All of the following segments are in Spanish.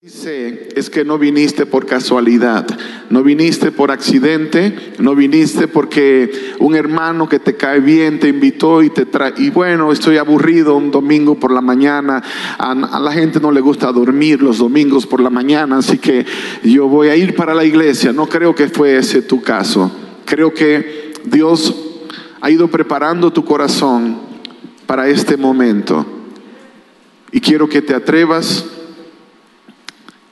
Dice, es que no viniste por casualidad, no viniste por accidente, no viniste porque un hermano que te cae bien te invitó y te trae, y bueno, estoy aburrido un domingo por la mañana, a, a, la gente no le gusta dormir los domingos por la mañana, así que yo voy a ir para la iglesia, no creo que fue ese tu caso, creo que Dios ha ido preparando tu corazón para este momento. Y quiero que te atrevas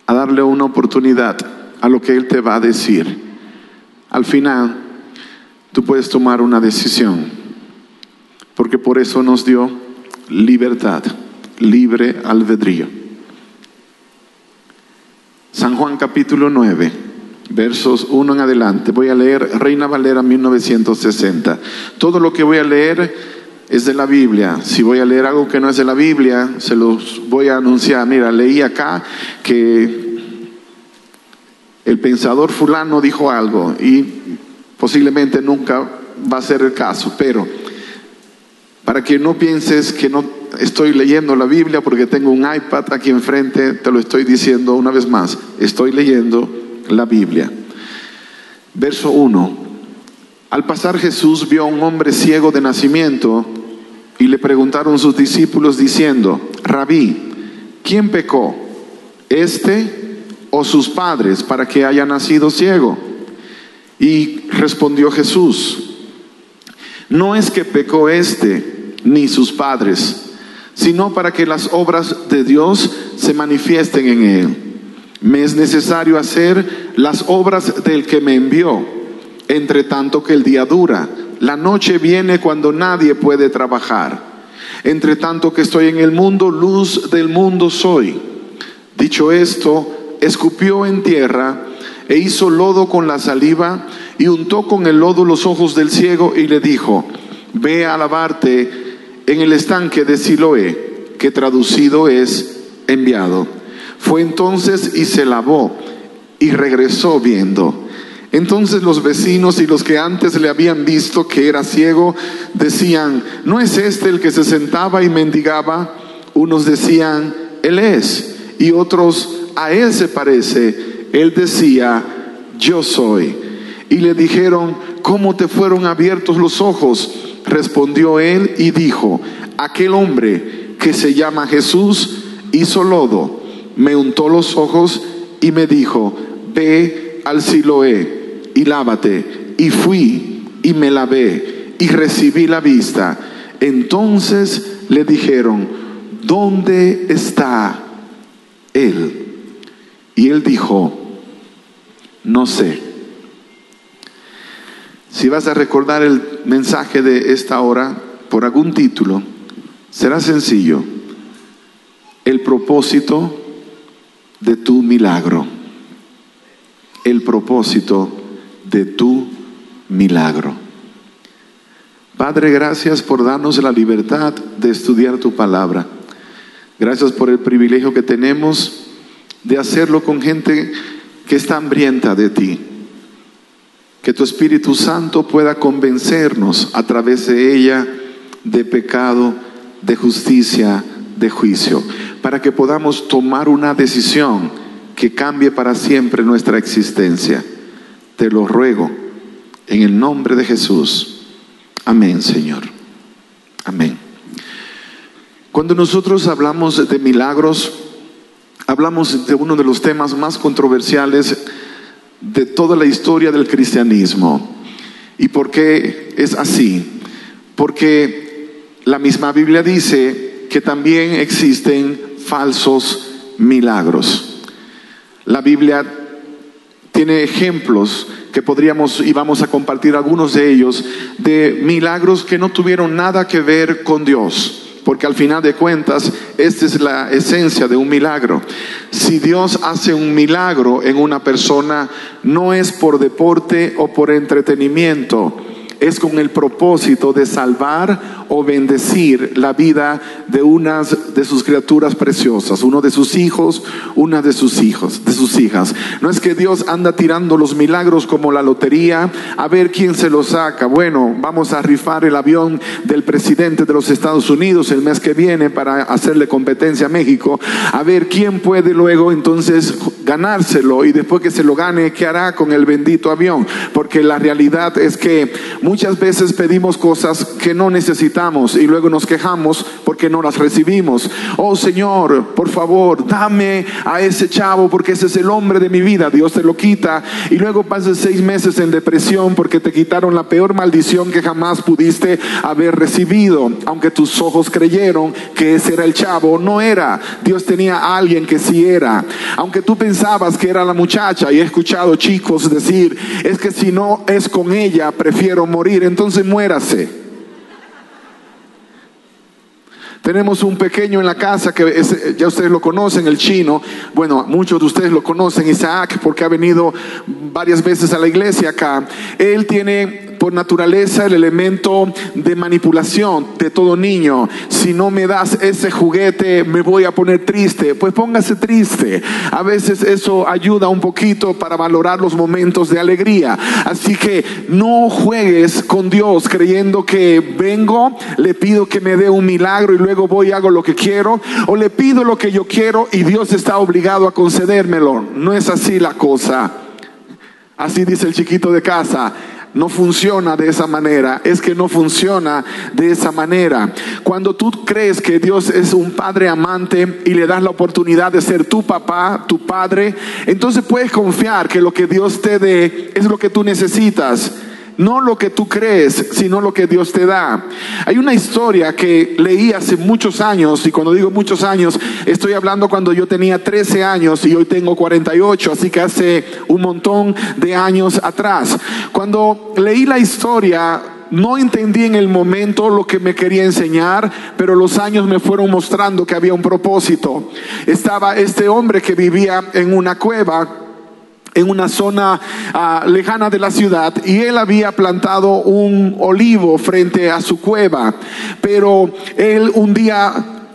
a darle una oportunidad a lo que Él te va a decir. Al final, tú puedes tomar una decisión, porque por eso nos dio libertad, libre albedrío. San Juan capítulo 9, versos 1 en adelante. Voy a leer Reina Valera 1960. Todo lo que voy a leer es de la Biblia. Si voy a leer algo que no es de la Biblia, se los voy a anunciar. Mira, leí acá que el pensador fulano dijo algo y posiblemente nunca va a ser el caso, pero para que no pienses que no estoy leyendo la Biblia porque tengo un iPad aquí enfrente, te lo estoy diciendo una vez más, estoy leyendo la Biblia. Verso 1. Al pasar Jesús vio a un hombre ciego de nacimiento y le preguntaron sus discípulos diciendo, Rabí, ¿quién pecó? ¿Este o sus padres para que haya nacido ciego? Y respondió Jesús, no es que pecó este ni sus padres, sino para que las obras de Dios se manifiesten en él. Me es necesario hacer las obras del que me envió entre tanto que el día dura. La noche viene cuando nadie puede trabajar. Entre tanto que estoy en el mundo, luz del mundo soy. Dicho esto, escupió en tierra e hizo lodo con la saliva y untó con el lodo los ojos del ciego y le dijo, ve a lavarte en el estanque de Siloé, que traducido es enviado. Fue entonces y se lavó y regresó viendo. Entonces los vecinos y los que antes le habían visto que era ciego decían, ¿no es este el que se sentaba y mendigaba? Unos decían, Él es, y otros, a Él se parece. Él decía, yo soy. Y le dijeron, ¿cómo te fueron abiertos los ojos? Respondió él y dijo, aquel hombre que se llama Jesús hizo lodo, me untó los ojos y me dijo, ve al Siloé y lávate. Y fui y me lavé y recibí la vista. Entonces le dijeron, ¿dónde está él? Y él dijo, no sé. Si vas a recordar el mensaje de esta hora por algún título, será sencillo. El propósito de tu milagro. El propósito de tu milagro. Padre, gracias por darnos la libertad de estudiar tu palabra. Gracias por el privilegio que tenemos de hacerlo con gente que está hambrienta de ti. Que tu Espíritu Santo pueda convencernos a través de ella de pecado, de justicia, de juicio, para que podamos tomar una decisión que cambie para siempre nuestra existencia. Te lo ruego en el nombre de Jesús. Amén, Señor. Amén. Cuando nosotros hablamos de milagros, hablamos de uno de los temas más controversiales de toda la historia del cristianismo. ¿Y por qué es así? Porque la misma Biblia dice que también existen falsos milagros. La Biblia tiene ejemplos que podríamos y vamos a compartir algunos de ellos de milagros que no tuvieron nada que ver con Dios. Porque al final de cuentas, esta es la esencia de un milagro. Si Dios hace un milagro en una persona, no es por deporte o por entretenimiento, es con el propósito de salvar o bendecir la vida de una de sus criaturas preciosas, uno de sus hijos, una de sus hijos, de sus hijas. No es que Dios anda tirando los milagros como la lotería a ver quién se lo saca. Bueno, vamos a rifar el avión del presidente de los Estados Unidos el mes que viene para hacerle competencia a México, a ver quién puede luego entonces ganárselo y después que se lo gane, ¿qué hará con el bendito avión? Porque la realidad es que muchas veces pedimos cosas que no necesitamos y luego nos quejamos porque no las recibimos. Oh Señor, por favor, dame a ese chavo porque ese es el hombre de mi vida. Dios te lo quita y luego pasas seis meses en depresión porque te quitaron la peor maldición que jamás pudiste haber recibido. Aunque tus ojos creyeron que ese era el chavo, no era. Dios tenía a alguien que sí era. Aunque tú pensabas que era la muchacha y he escuchado chicos decir, es que si no es con ella, prefiero entonces muérase. Tenemos un pequeño en la casa que ya ustedes lo conocen, el chino. Bueno, muchos de ustedes lo conocen, Isaac, porque ha venido varias veces a la iglesia acá. Él tiene por naturaleza el elemento de manipulación de todo niño. Si no me das ese juguete, me voy a poner triste. Pues póngase triste. A veces eso ayuda un poquito para valorar los momentos de alegría. Así que no juegues con Dios creyendo que vengo, le pido que me dé un milagro y luego voy y hago lo que quiero. O le pido lo que yo quiero y Dios está obligado a concedérmelo. No es así la cosa. Así dice el chiquito de casa no funciona de esa manera, es que no funciona de esa manera. Cuando tú crees que Dios es un padre amante y le das la oportunidad de ser tu papá, tu padre, entonces puedes confiar que lo que Dios te dé es lo que tú necesitas no lo que tú crees, sino lo que Dios te da. Hay una historia que leí hace muchos años, y cuando digo muchos años, estoy hablando cuando yo tenía 13 años y hoy tengo 48, así que hace un montón de años atrás. Cuando leí la historia, no entendí en el momento lo que me quería enseñar, pero los años me fueron mostrando que había un propósito. Estaba este hombre que vivía en una cueva en una zona ah, lejana de la ciudad y él había plantado un olivo frente a su cueva, pero él un día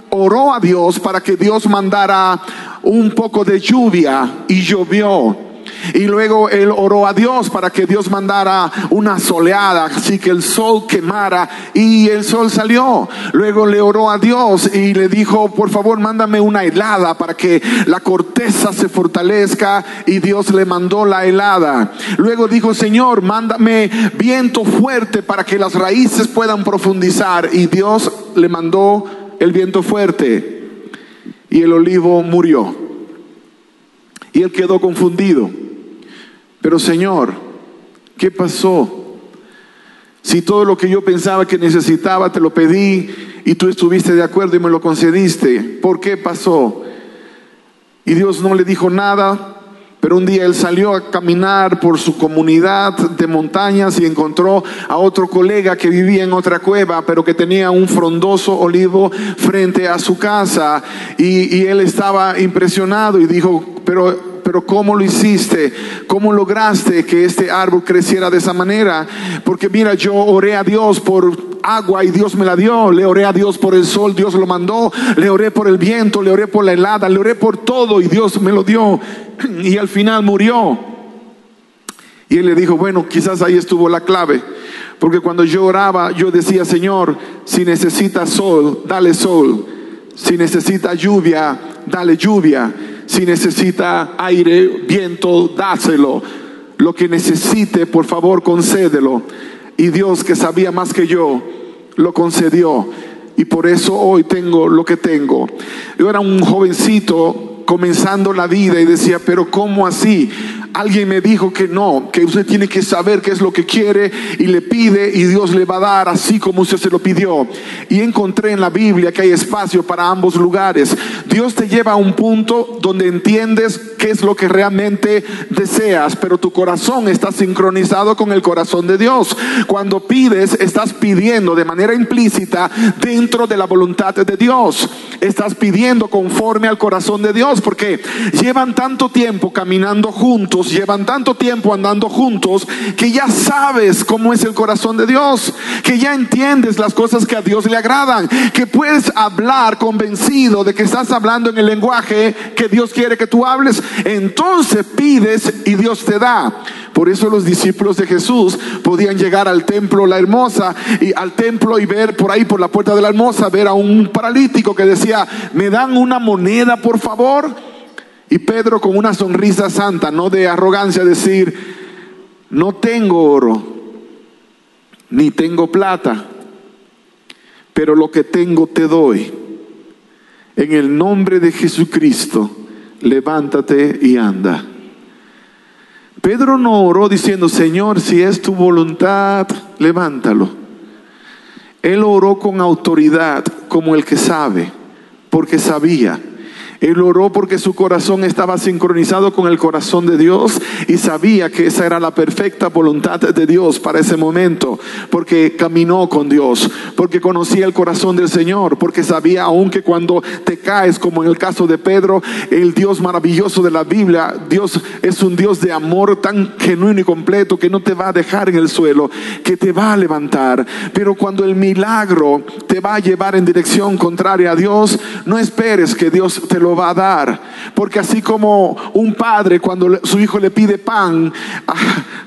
oró a Dios para que Dios mandara un poco de lluvia y llovió. Y luego él oró a Dios para que Dios mandara una soleada, así que el sol quemara y el sol salió. Luego le oró a Dios y le dijo, por favor, mándame una helada para que la corteza se fortalezca y Dios le mandó la helada. Luego dijo, Señor, mándame viento fuerte para que las raíces puedan profundizar y Dios le mandó el viento fuerte y el olivo murió. Y él quedó confundido. Pero Señor, ¿qué pasó? Si todo lo que yo pensaba que necesitaba te lo pedí y tú estuviste de acuerdo y me lo concediste, ¿por qué pasó? Y Dios no le dijo nada, pero un día él salió a caminar por su comunidad de montañas y encontró a otro colega que vivía en otra cueva, pero que tenía un frondoso olivo frente a su casa. Y, y él estaba impresionado y dijo, pero pero ¿cómo lo hiciste? ¿Cómo lograste que este árbol creciera de esa manera? Porque mira, yo oré a Dios por agua y Dios me la dio, le oré a Dios por el sol, Dios lo mandó, le oré por el viento, le oré por la helada, le oré por todo y Dios me lo dio y al final murió. Y él le dijo, bueno, quizás ahí estuvo la clave. Porque cuando yo oraba, yo decía, Señor, si necesita sol, dale sol. Si necesita lluvia, dale lluvia. Si necesita aire, viento, dáselo. Lo que necesite, por favor, concédelo. Y Dios, que sabía más que yo, lo concedió. Y por eso hoy tengo lo que tengo. Yo era un jovencito comenzando la vida y decía, pero ¿cómo así? Alguien me dijo que no, que usted tiene que saber qué es lo que quiere y le pide y Dios le va a dar así como usted se lo pidió. Y encontré en la Biblia que hay espacio para ambos lugares. Dios te lleva a un punto donde entiendes qué es lo que realmente deseas, pero tu corazón está sincronizado con el corazón de Dios. Cuando pides, estás pidiendo de manera implícita dentro de la voluntad de Dios. Estás pidiendo conforme al corazón de Dios porque llevan tanto tiempo caminando juntos llevan tanto tiempo andando juntos, que ya sabes cómo es el corazón de Dios, que ya entiendes las cosas que a Dios le agradan, que puedes hablar convencido de que estás hablando en el lenguaje que Dios quiere que tú hables. Entonces pides y Dios te da. Por eso los discípulos de Jesús podían llegar al templo La Hermosa y al templo y ver por ahí por la puerta de la Hermosa ver a un paralítico que decía, "¿Me dan una moneda, por favor?" Y Pedro con una sonrisa santa, no de arrogancia decir, "No tengo oro, ni tengo plata, pero lo que tengo te doy. En el nombre de Jesucristo, levántate y anda." Pedro no oró diciendo, Señor, si es tu voluntad, levántalo. Él oró con autoridad, como el que sabe, porque sabía él oró porque su corazón estaba sincronizado con el corazón de Dios y sabía que esa era la perfecta voluntad de Dios para ese momento, porque caminó con Dios, porque conocía el corazón del Señor, porque sabía aún que cuando te caes, como en el caso de Pedro, el Dios maravilloso de la Biblia, Dios es un Dios de amor tan genuino y completo que no te va a dejar en el suelo, que te va a levantar. Pero cuando el milagro te va a llevar en dirección contraria a Dios, no esperes que Dios te lo va a dar. Porque así como un padre cuando su hijo le pide pan, ah,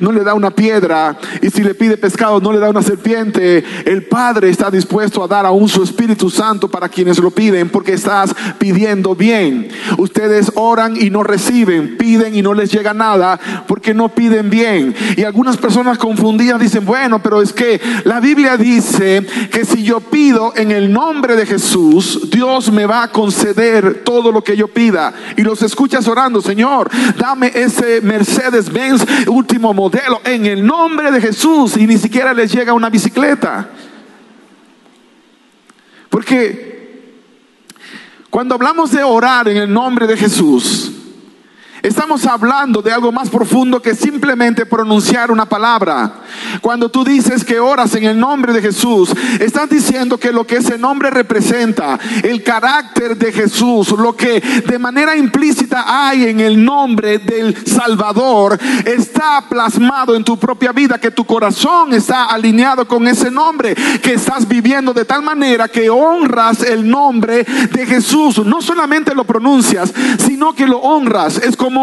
no le da una piedra, y si le pide pescado, no le da una serpiente, el padre está dispuesto a dar aún su Espíritu Santo para quienes lo piden, porque estás pidiendo bien. Ustedes oran y no reciben, piden y no les llega nada, porque no piden bien. Y algunas personas confundidas dicen, bueno, pero es que la Biblia dice que si yo pido en el nombre de Jesús, Dios me va a conceder todo lo que yo pida. Y los escuchas orando, Señor, dame ese Mercedes Benz último modelo en el nombre de Jesús. Y ni siquiera les llega una bicicleta. Porque cuando hablamos de orar en el nombre de Jesús, Estamos hablando de algo más profundo que simplemente pronunciar una palabra. Cuando tú dices que oras en el nombre de Jesús, estás diciendo que lo que ese nombre representa, el carácter de Jesús, lo que de manera implícita hay en el nombre del Salvador, está plasmado en tu propia vida, que tu corazón está alineado con ese nombre, que estás viviendo de tal manera que honras el nombre de Jesús. No solamente lo pronuncias, sino que lo honras. Es como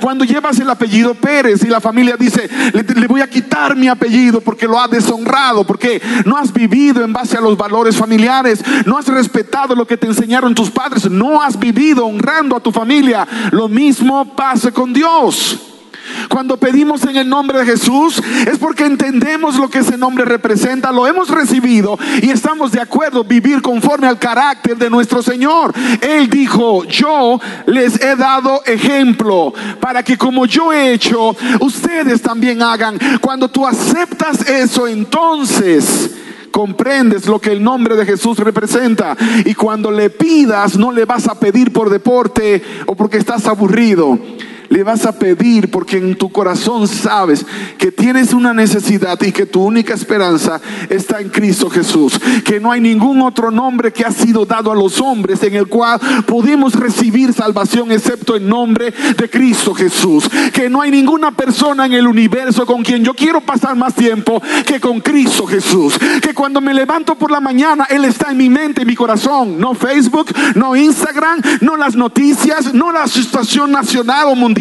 cuando llevas el apellido Pérez y la familia dice, le, voy a quitar mi apellido porque lo ha deshonrado, porque no has vivido en base a los valores familiares, no has respetado lo que te enseñaron tus padres, no has vivido honrando a tu familia. Lo mismo pasa con Dios. Cuando pedimos en el nombre de Jesús es porque entendemos lo que ese nombre representa, lo hemos recibido y estamos de acuerdo vivir conforme al carácter de nuestro Señor. Él dijo, yo les he dado ejemplo para que como yo he hecho, ustedes también hagan. Cuando tú aceptas eso, entonces comprendes lo que el nombre de Jesús representa. Y cuando le pidas, no le vas a pedir por deporte o porque estás aburrido le vas a pedir porque en tu corazón sabes que tienes una necesidad y que tu única esperanza está en Cristo Jesús. Que no hay ningún otro nombre que ha sido dado a los hombres en el cual pudimos recibir salvación excepto en nombre de Cristo Jesús. Que no hay ninguna persona en el universo con quien yo quiero pasar más tiempo que con Cristo Jesús. Que cuando me levanto por la mañana, Él está en mi mente, en mi corazón. No Facebook, no Instagram, no las noticias, no la situación nacional o mundial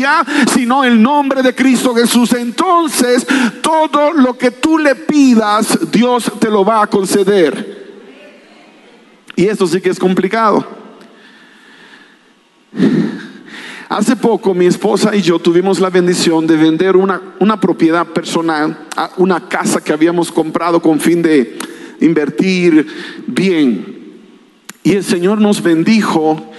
sino el nombre de Cristo Jesús. Entonces, todo lo que tú le pidas, Dios te lo va a conceder. Y esto sí que es complicado. Hace poco mi esposa y yo tuvimos la bendición de vender una, una propiedad personal, una casa que habíamos comprado con fin de invertir bien. Y el Señor nos bendijo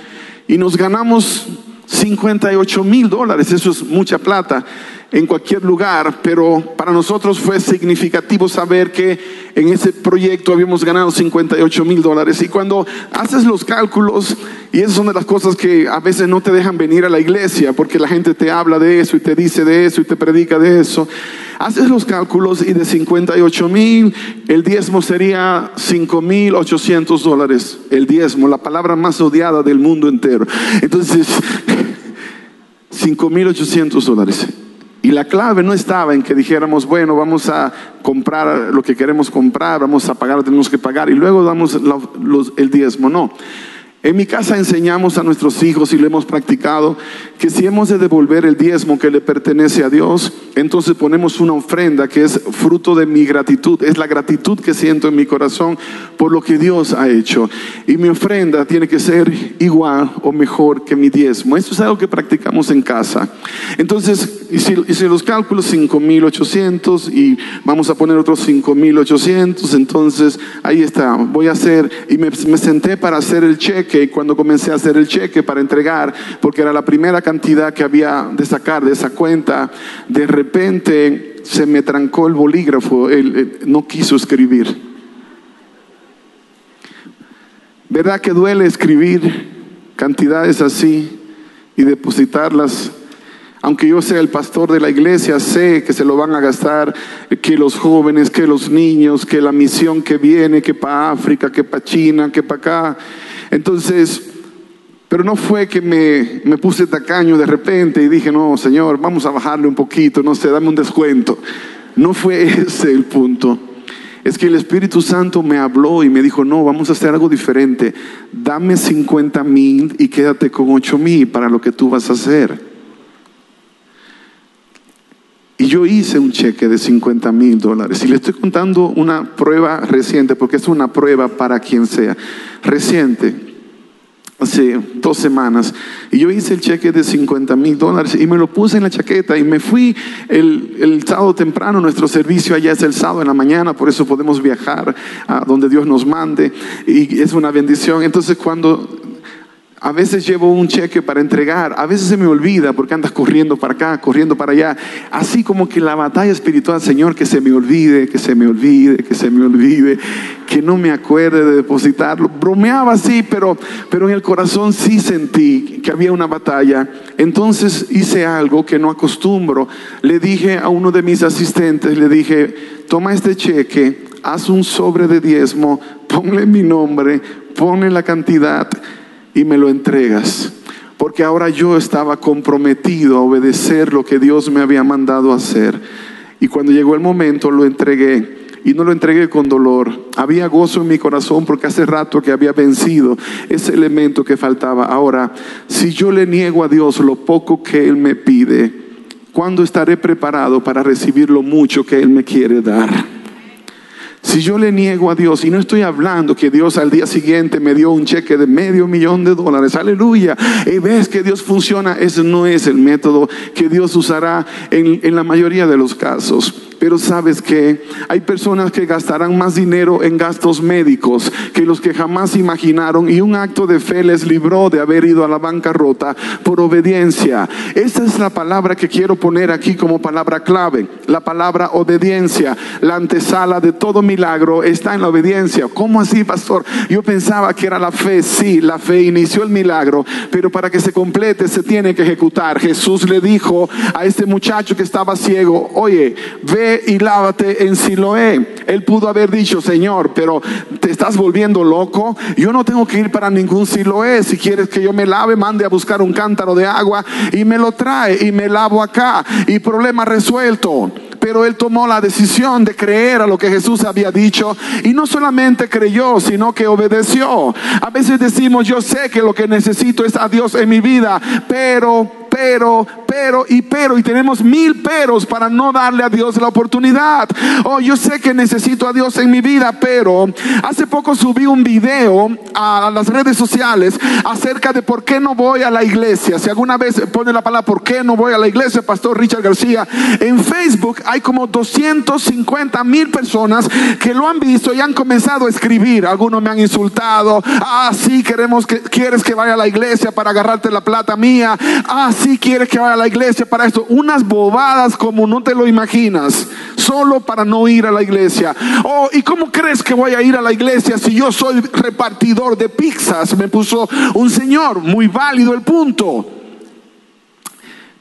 y nos ganamos 58 mil dólares, eso es mucha plata en cualquier lugar, pero para nosotros fue significativo saber que en ese proyecto habíamos ganado 58 mil dólares. Y cuando haces los cálculos, y esas son de las cosas que a veces no te dejan venir a la iglesia, porque la gente te habla de eso y te dice de eso y te predica de eso, haces los cálculos y de 58 mil, el diezmo sería 5 mil 800 dólares. El diezmo, la palabra más odiada del mundo entero. Entonces, 5.800 dólares. Y la clave no estaba en que dijéramos, bueno, vamos a comprar lo que queremos comprar, vamos a pagar tenemos que pagar y luego damos el diezmo. No. En mi casa enseñamos a nuestros hijos y lo hemos practicado que si hemos de devolver el diezmo que le pertenece a Dios, entonces ponemos una ofrenda que es fruto de mi gratitud, es la gratitud que siento en mi corazón por lo que Dios ha hecho. Y mi ofrenda tiene que ser igual o mejor que mi diezmo. Esto es algo que practicamos en casa. Entonces, hice, los cálculos, 5.800 y vamos a poner otros 5.800, entonces ahí está, voy a hacer, y me, me senté para hacer el cheque y cuando comencé a hacer el cheque para entregar, porque era la primera cantidad que había de sacar de esa cuenta, de repente se me trancó el bolígrafo, no quiso escribir. ¿Verdad que duele escribir cantidades así y depositarlas? Aunque yo sea el pastor de la iglesia, sé que se lo van a gastar, que los jóvenes, que los niños, que la misión que viene, que para África, que para China, que para acá. Entonces, pero no fue que me, me, puse tacaño de repente y dije, no, Señor, vamos a bajarle un poquito, no sé, dame un descuento. No fue ese el punto. Es que el Espíritu Santo me habló y me dijo, no, vamos a hacer algo diferente. Dame 50 mil y quédate con 8 mil para lo que tú vas a hacer. Y yo hice un cheque de 50 mil dólares. Y le estoy contando una prueba reciente, porque es una prueba para quien sea. Reciente hace dos semanas y yo hice el cheque de 50 mil dólares y me lo puse en la chaqueta y me fui el, sábado temprano, nuestro servicio allá es el sábado en la mañana, por eso podemos viajar a donde Dios nos mande y es una bendición. Entonces cuando a veces llevo un cheque para entregar, a veces se me olvida porque andas corriendo para acá, corriendo para allá. Así como que la batalla espiritual, Señor, que se me olvide, que se me olvide, que se me olvide, que no me acuerde de depositarlo. Bromeaba así, pero, pero en el corazón sí sentí que había una batalla. Entonces hice algo que no acostumbro. Le dije a uno de mis asistentes, le dije, toma este cheque, haz un sobre de diezmo, ponle mi nombre, ponle la cantidad y me lo entregas. Porque ahora yo estaba comprometido a obedecer lo que Dios me había mandado hacer. Y cuando llegó el momento lo entregué. Y no lo entregué con dolor. Había gozo en mi corazón porque hace rato que había vencido ese elemento que faltaba. Ahora, si yo le niego a Dios lo poco que Él me pide, ¿cuándo estaré preparado para recibir lo mucho que Él me quiere dar? Si yo le niego a Dios, y no estoy hablando que Dios al día siguiente me dio un cheque de medio millón de dólares, aleluya, y ves que Dios funciona, ese no es el método que Dios usará en, en la mayoría de los casos. Pero sabes que hay personas que gastarán más dinero en gastos médicos que los que jamás imaginaron y un acto de fe les libró de haber ido a la bancarrota por obediencia. Esa es la palabra que quiero poner aquí como palabra clave, la palabra obediencia, la antesala de todo milagro está en la obediencia. ¿Cómo así, pastor? Yo pensaba que era la fe, sí, la fe inició el milagro, pero para que se complete se tiene que ejecutar. Jesús le dijo a este muchacho que estaba ciego, oye, ve y lávate en Siloé. Él pudo haber dicho, Señor, pero te estás volviendo loco. Yo no tengo que ir para ningún Siloé. Si quieres que yo me lave, mande a buscar un cántaro de agua y me lo trae y me lavo acá. Y problema resuelto pero él tomó la decisión de creer a lo que Jesús había dicho y no solamente creyó, sino que obedeció. A veces decimos, yo sé que lo que necesito es a Dios en mi vida, pero pero, pero y pero, y tenemos mil peros para no darle a Dios la oportunidad. Oh, yo sé que necesito a Dios en mi vida, pero hace poco subí un video a las redes sociales acerca de por qué no voy a la iglesia. Si alguna vez pone la palabra por qué no voy a la iglesia, Pastor Richard García, en Facebook hay como 250 mil personas que lo han visto y han comenzado a escribir. Algunos me han insultado. Ah, sí, queremos que quieres que vaya a la iglesia para agarrarte la plata mía. Ah, sí quieres que vaya a la iglesia para esto. Unas bobadas como no te lo imaginas, solo para no ir a la iglesia. Oh, ¿y cómo crees que voy a ir a la iglesia si yo soy repartidor de pizzas? Me puso un señor, muy válido el punto.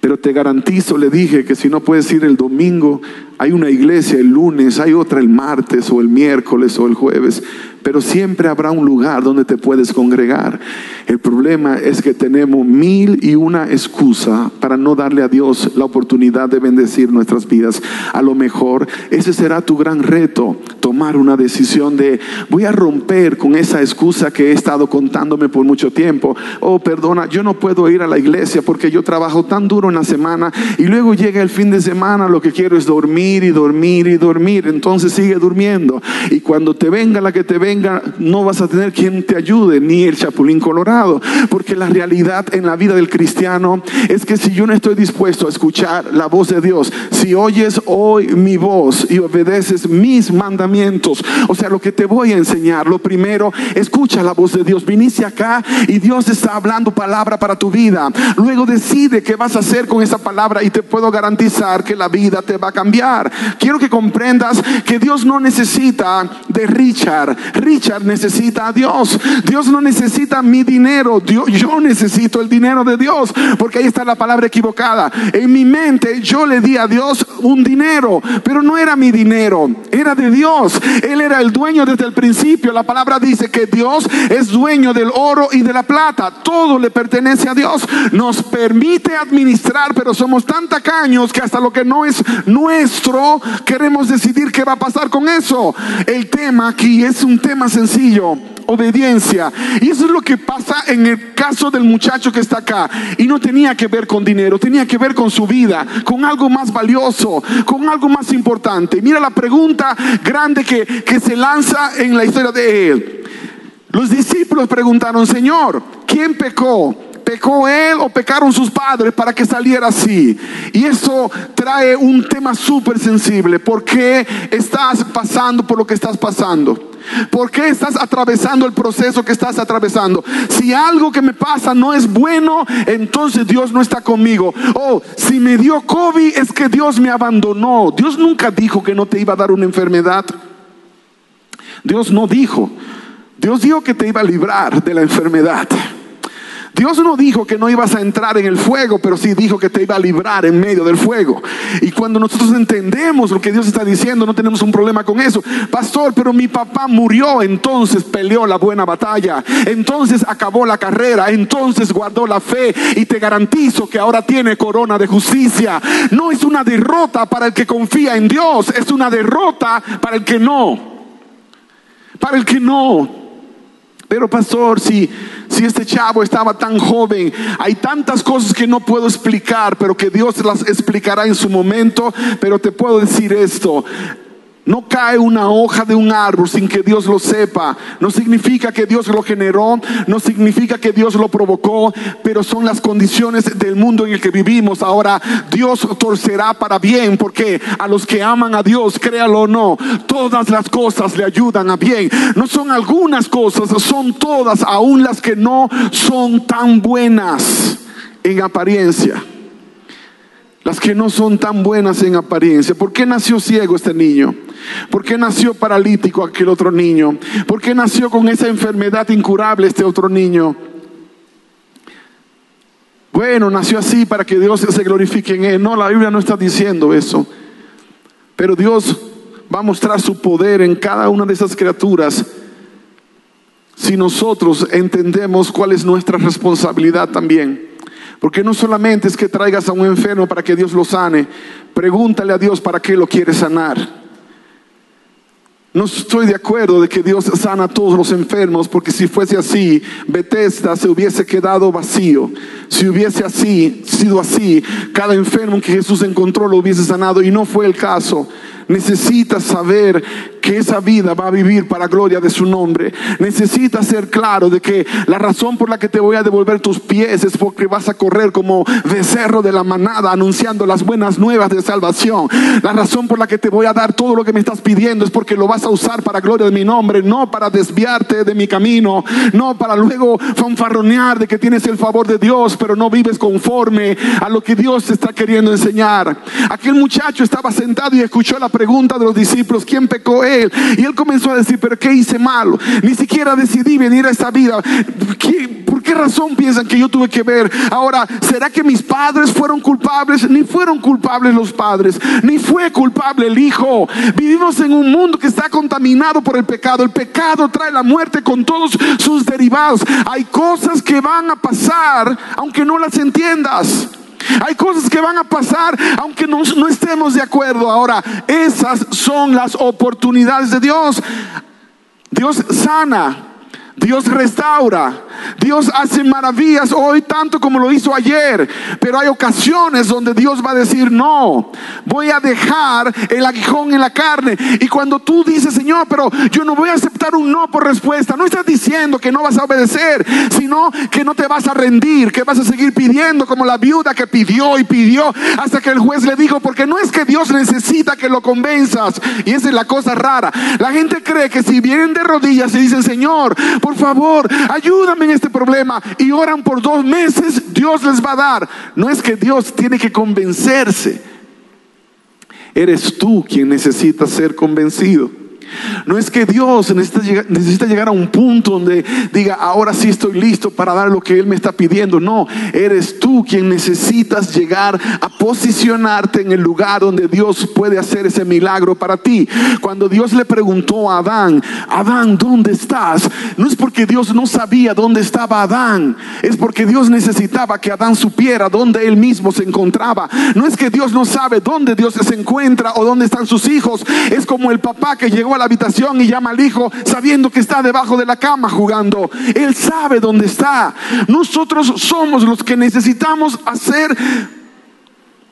Pero te garantizo, le dije que si no puedes ir el domingo, hay una iglesia el lunes, hay otra el martes o el miércoles o el jueves pero siempre habrá un lugar donde te puedes congregar. El problema es que tenemos mil y una excusa para no darle a Dios la oportunidad de bendecir nuestras vidas. A lo mejor ese será tu gran reto, tomar una decisión de voy a romper con esa excusa que he estado contándome por mucho tiempo. Oh, perdona, yo no puedo ir a la iglesia porque yo trabajo tan duro en la semana y luego llega el fin de semana, lo que quiero es dormir y dormir y dormir. Entonces sigue durmiendo. Y cuando te venga la que te venga, no vas a tener quien te ayude, ni el chapulín colorado. Porque la realidad en la vida del cristiano es que si yo no estoy dispuesto a escuchar la voz de Dios, si oyes hoy mi voz y obedeces mis mandamientos, o sea, lo que te voy a enseñar, lo primero, escucha la voz de Dios. Viniste acá y Dios está hablando palabra para tu vida. Luego decide qué vas a hacer con esa palabra y te puedo garantizar que la vida te va a cambiar. Quiero que comprendas que Dios no necesita de Richard. Richard necesita a Dios. Dios no necesita mi dinero. yo necesito el dinero de Dios. Porque ahí está la palabra equivocada. En mi mente yo le di a Dios un dinero. Pero no era mi dinero. Era de Dios. Él era el dueño desde el principio. La palabra dice que Dios es dueño del oro y de la plata. Todo le pertenece a Dios. Nos permite administrar, pero somos tan tacaños que hasta lo que no es nuestro queremos decidir qué va a pasar con eso. El tema aquí es un tema sencillo obediencia. Y eso es lo que pasa en el caso del muchacho que está acá. Y no tenía que ver con dinero, tenía que ver con su vida, con algo más valioso, con algo más importante. Mira la pregunta grande que, que se lanza en la historia de él. Los discípulos preguntaron, Señor, ¿quién pecó? ¿Pecó él o pecaron sus padres para que saliera así? Y eso trae un tema súper sensible. ¿Por qué estás pasando por lo que estás pasando? ¿Por qué estás atravesando el proceso que estás atravesando? Si algo que me pasa no es bueno, entonces Dios no está conmigo. Oh, si me dio COVID es que Dios me abandonó. Dios nunca dijo que no te iba a dar una enfermedad. Dios no dijo. Dios dijo que te iba a librar de la enfermedad. Dios no dijo que no ibas a entrar en el fuego, pero sí dijo que te iba a librar en medio del fuego. Y cuando nosotros entendemos lo que Dios está diciendo, no tenemos un problema con eso. Pastor, pero mi papá murió, entonces peleó la buena batalla, entonces acabó la carrera, entonces guardó la fe y te garantizo que ahora tiene corona de justicia. No es una derrota para el que confía en Dios, es una derrota para el que no. Para el que no. Pero pastor, si, si este chavo estaba tan joven, hay tantas cosas que no puedo explicar, pero que Dios las explicará en su momento. Pero te puedo decir esto, no cae una hoja de un árbol sin que Dios lo sepa. No significa que Dios lo generó, no significa que Dios lo provocó, pero son las condiciones del mundo en el que vivimos. Ahora Dios torcerá para bien, porque a los que aman a Dios, créalo o no, todas las cosas le ayudan a bien. No son algunas cosas, son todas, aún las que no son tan buenas en apariencia las que no son tan buenas en apariencia. ¿Por qué nació ciego este niño? ¿Por qué nació paralítico aquel otro niño? ¿Por qué nació con esa enfermedad incurable este otro niño? Bueno, nació así para que Dios se glorifique en él. No, la Biblia no está diciendo eso. Pero Dios va a mostrar su poder en cada una de esas criaturas si nosotros entendemos cuál es nuestra responsabilidad también. Porque no solamente es que traigas a un enfermo para que Dios lo sane, pregúntale a Dios para qué lo quiere sanar. No estoy de acuerdo de que Dios sana a todos los enfermos, porque si fuese así, Bethesda se hubiese quedado vacío. Si hubiese así, sido así, cada enfermo que Jesús encontró lo hubiese sanado y no fue el caso. Necesitas saber que esa vida va a vivir para gloria de su nombre. Necesitas ser claro de que la razón por la que te voy a devolver tus pies es porque vas a correr como becerro de la manada anunciando las buenas nuevas de salvación. La razón por la que te voy a dar todo lo que me estás pidiendo es porque lo vas a usar para gloria de mi nombre, no para desviarte de mi camino, no para luego fanfarronear de que tienes el favor de Dios, pero no vives conforme a lo que Dios te está queriendo enseñar. Aquel muchacho estaba sentado y escuchó la pregunta de los discípulos, ¿quién pecó él? Y él comenzó a decir, pero ¿qué hice malo? Ni siquiera decidí venir a esta vida. ¿Por qué razón piensan que yo tuve que ver? Ahora, ¿será que mis padres fueron culpables? Ni fueron culpables los padres, ni fue culpable el hijo. Vivimos en un mundo que está contaminado por el pecado. El pecado trae la muerte con todos sus derivados. Hay cosas que van a pasar aunque no las entiendas. Hay cosas que van a pasar aunque no, estemos de acuerdo. Ahora, esas son las oportunidades de Dios. Dios sana, Dios restaura, Dios hace maravillas hoy tanto como lo hizo ayer, pero hay ocasiones donde Dios va a decir, no, voy a dejar el aguijón en la carne. Y cuando tú dices, Señor, pero yo no voy a aceptar un no por respuesta, no estás diciendo que no vas a obedecer, sino que no te vas a rendir, que vas a seguir pidiendo como la viuda que pidió y pidió hasta que el juez le dijo, porque no es que Dios necesita que lo convenzas. Y esa es la cosa rara. La gente cree que si vienen de rodillas y dicen, Señor, por favor, ayúdame en este problema y oran por dos meses, Dios les va a dar. No es que Dios tiene que convencerse. Eres tú quien necesita ser convencido. No es que Dios necesita llegar, a un punto donde diga, ahora sí estoy listo para dar lo que Él me está pidiendo. No, eres tú quien necesitas llegar a posicionarte en el lugar donde Dios puede hacer ese milagro para ti. Cuando Dios le preguntó a Adán, Adán, ¿dónde estás? No es porque Dios no sabía dónde estaba Adán, es porque Dios necesitaba que Adán supiera dónde él mismo se encontraba. No es que Dios no sabe dónde Dios se encuentra o dónde están sus hijos. Es como el papá que llegó a la habitación y llama al hijo sabiendo que está debajo de la cama jugando. Él sabe dónde está. Nosotros somos los que necesitamos hacer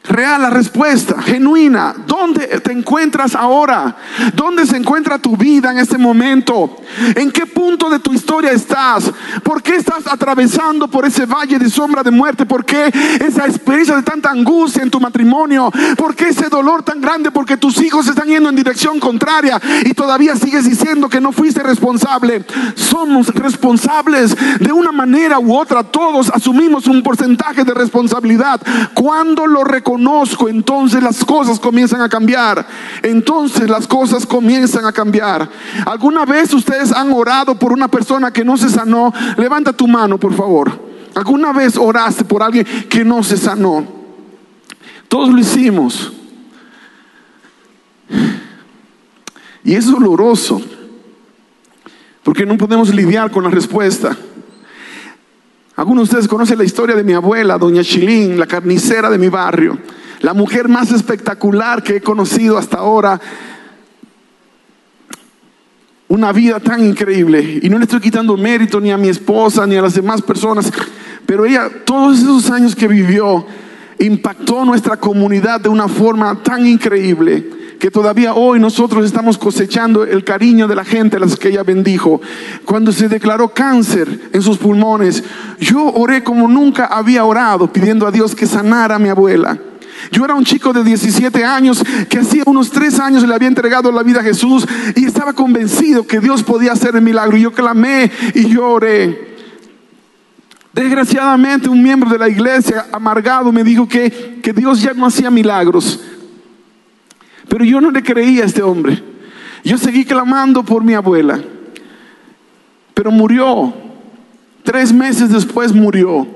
real la respuesta, genuina. ¿Dónde te encuentras ahora? ¿Dónde se encuentra tu vida en este momento? ¿En qué punto de tu historia estás? ¿Por qué estás atravesando por ese valle de sombra de muerte? ¿Por qué esa experiencia de tanta angustia en tu matrimonio? ¿Por qué ese dolor tan grande? Porque tus hijos están yendo en dirección contraria y todavía sigues diciendo que no fuiste responsable. Somos responsables de una manera u otra. Todos asumimos un porcentaje de responsabilidad. Cuando lo reconocemos, conozco, entonces las cosas comienzan a cambiar. Entonces las cosas comienzan a cambiar. ¿Alguna vez ustedes han orado por una persona que no se sanó? Levanta tu mano, por favor. ¿Alguna vez oraste por alguien que no se sanó? Todos lo hicimos. Y es doloroso, porque no podemos lidiar con la respuesta. Algunos de ustedes conocen la historia de mi abuela, doña Chilín, la carnicera de mi barrio, la mujer más espectacular que he conocido hasta ahora. Una vida tan increíble. Y no le estoy quitando mérito ni a mi esposa ni a las demás personas, pero ella, todos esos años que vivió, impactó nuestra comunidad de una forma tan increíble que todavía hoy nosotros estamos cosechando el cariño de la gente a las que ella bendijo. Cuando se declaró cáncer en sus pulmones, yo oré como nunca había orado, pidiendo a Dios que sanara a mi abuela. Yo era un chico de 17 años que hacía unos 3 años le había entregado la vida a Jesús y estaba convencido que Dios podía hacer el milagro. Y yo clamé y lloré. Desgraciadamente un miembro de la iglesia amargado me dijo que, que Dios ya no hacía milagros, pero yo no le creía a este hombre. Yo seguí clamando por mi abuela. Pero murió. Tres meses después murió.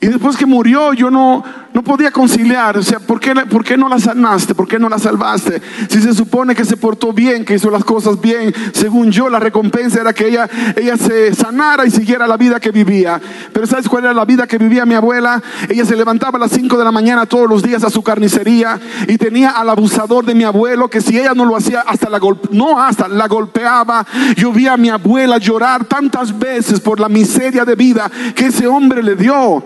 Y después que murió, yo no, no podía conciliar, o sea, ¿por qué, ¿por qué no la sanaste? ¿Por qué no la salvaste? Si se supone que se portó bien, que hizo las cosas bien, según yo, la recompensa era que ella, ella se sanara y siguiera la vida que vivía. Pero ¿sabes cuál era la vida que vivía mi abuela? Ella se levantaba a las 5 de la mañana todos los días a su carnicería y tenía al abusador de mi abuelo que si ella no lo hacía, hasta la no hasta la golpeaba. Yo vi a mi abuela llorar tantas veces por la miseria de vida que ese hombre le dio.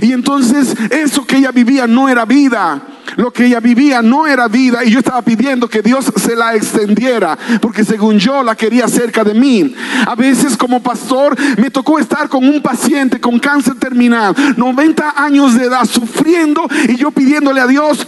Y entonces eso que ella vivía no era vida. Lo que ella vivía no era vida y yo estaba pidiendo que Dios se la extendiera porque según yo la quería cerca de mí. A veces como pastor me tocó estar con un paciente con cáncer terminal, 90 años de edad, sufriendo y yo pidiéndole a Dios,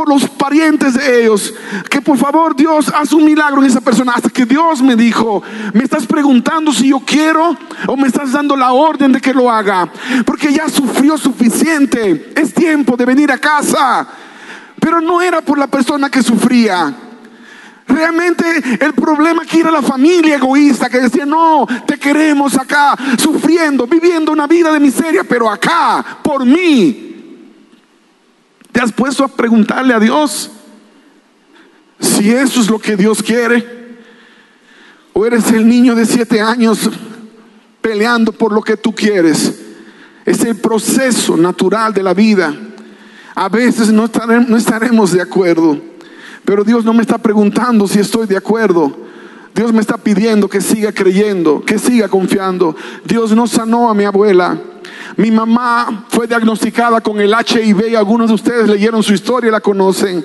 por los parientes de ellos. Que por favor Dios haz un milagro en esa persona. Hasta que Dios me dijo, me estás preguntando si yo quiero o me estás dando la orden de que lo haga. Porque ya sufrió suficiente. Es tiempo de venir a casa. Pero no era por la persona que sufría. Realmente el problema aquí era la familia egoísta que decía, no, te queremos acá, sufriendo, viviendo una vida de miseria, pero acá, por mí. ¿Te has puesto a preguntarle a Dios si eso es lo que Dios quiere? ¿O eres el niño de siete años peleando por lo que tú quieres? Es el proceso natural de la vida. A veces no estaremos, no estaremos de acuerdo, pero Dios no me está preguntando si estoy de acuerdo. Dios me está pidiendo que siga creyendo, que siga confiando. Dios no sanó a mi abuela. Mi mamá fue diagnosticada con el HIV. Algunos de ustedes leyeron su historia y la conocen.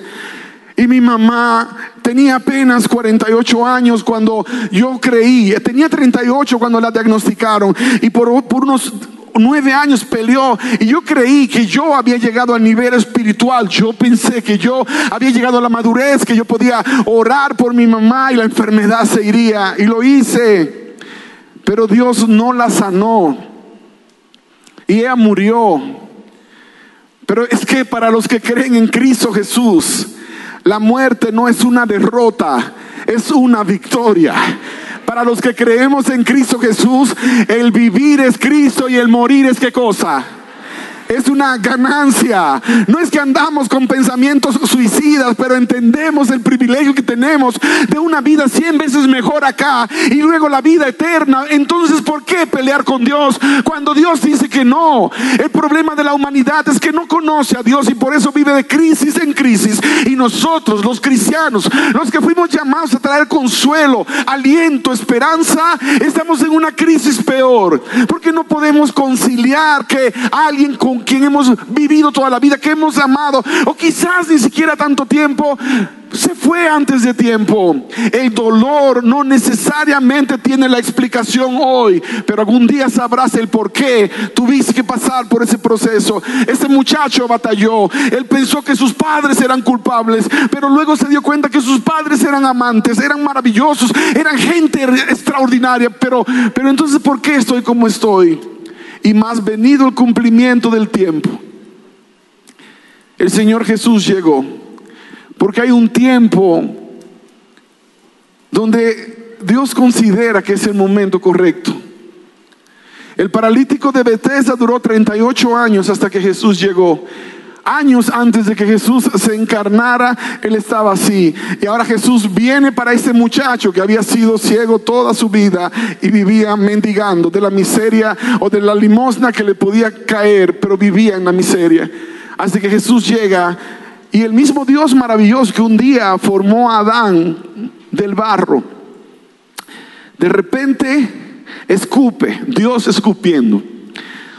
Y mi mamá tenía apenas 48 años cuando yo creí. Tenía 38 cuando la diagnosticaron. Y por, por unos nueve años peleó y yo creí que yo había llegado al nivel espiritual. Yo pensé que yo había llegado a la madurez, que yo podía orar por mi mamá y la enfermedad se iría. Y lo hice. Pero Dios no la sanó. Y ella murió. Pero es que para los que creen en Cristo Jesús, la muerte no es una derrota, es una victoria. Para los que creemos en Cristo Jesús, el vivir es Cristo y el morir es qué cosa? Es una ganancia. No es que andamos con pensamientos suicidas, pero entendemos el privilegio que tenemos de una vida cien veces mejor acá y luego la vida eterna. Entonces, ¿por qué pelear con Dios cuando Dios dice que no? El problema de la humanidad es que no conoce a Dios y por eso vive de crisis en crisis. Y nosotros, los cristianos, los que fuimos llamados a traer consuelo, aliento, esperanza, estamos en una crisis peor. Porque no podemos conciliar que alguien con quien hemos vivido toda la vida, que hemos amado, o quizás ni siquiera tanto tiempo, se fue antes de tiempo. El dolor no necesariamente tiene la explicación hoy, pero algún día sabrás el por qué tuviste que pasar por ese proceso. Ese muchacho batalló, él pensó que sus padres eran culpables, pero luego se dio cuenta que sus padres eran amantes, eran maravillosos, eran gente extraordinaria, pero, pero entonces ¿por qué estoy como estoy? Y más venido el cumplimiento del tiempo. El Señor Jesús llegó, porque hay un tiempo donde Dios considera que es el momento correcto. El paralítico de Bethesda duró 38 años hasta que Jesús llegó años antes de que Jesús se encarnara, él estaba así. Y ahora Jesús viene para ese muchacho que había sido ciego toda su vida y vivía mendigando de la miseria o de la limosna que le podía caer, pero vivía en la miseria. Así que Jesús llega y el mismo Dios maravilloso que un día formó a Adán del barro, de repente escupe, Dios escupiendo.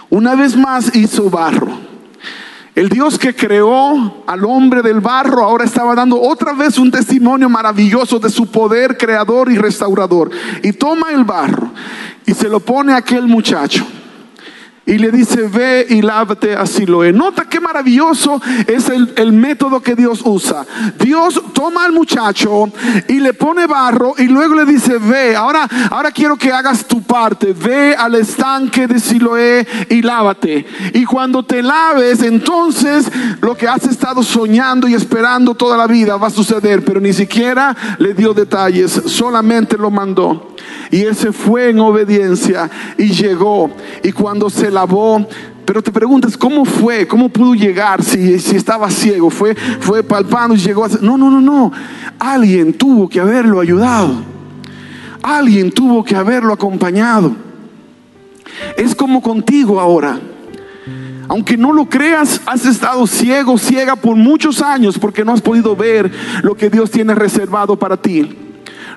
Una vez más hizo barro el Dios que creó al hombre del barro ahora estaba dando otra vez un testimonio maravilloso de su poder creador y restaurador. Y toma el barro y se lo pone a aquel muchacho y le dice, ve y lávate a Siloé. Nota qué maravilloso es el, método que Dios usa. Dios toma al muchacho y le pone barro y luego le dice, ve, ahora, ahora quiero que hagas tu parte, ve al estanque de Siloé y lávate. Y cuando te laves, entonces lo que has estado soñando y esperando toda la vida va a suceder, pero ni siquiera le dio detalles, solamente lo mandó. Y él se fue en obediencia y llegó. Y cuando se pero te preguntas, ¿cómo fue? ¿Cómo pudo llegar si, si estaba ciego? Fue, fue palpando y llegó a... No, no, no, no. Alguien tuvo que haberlo ayudado. Alguien tuvo que haberlo acompañado. Es como contigo ahora. Aunque no lo creas, has estado ciego, ciega por muchos años porque no has podido ver lo que Dios tiene reservado para ti.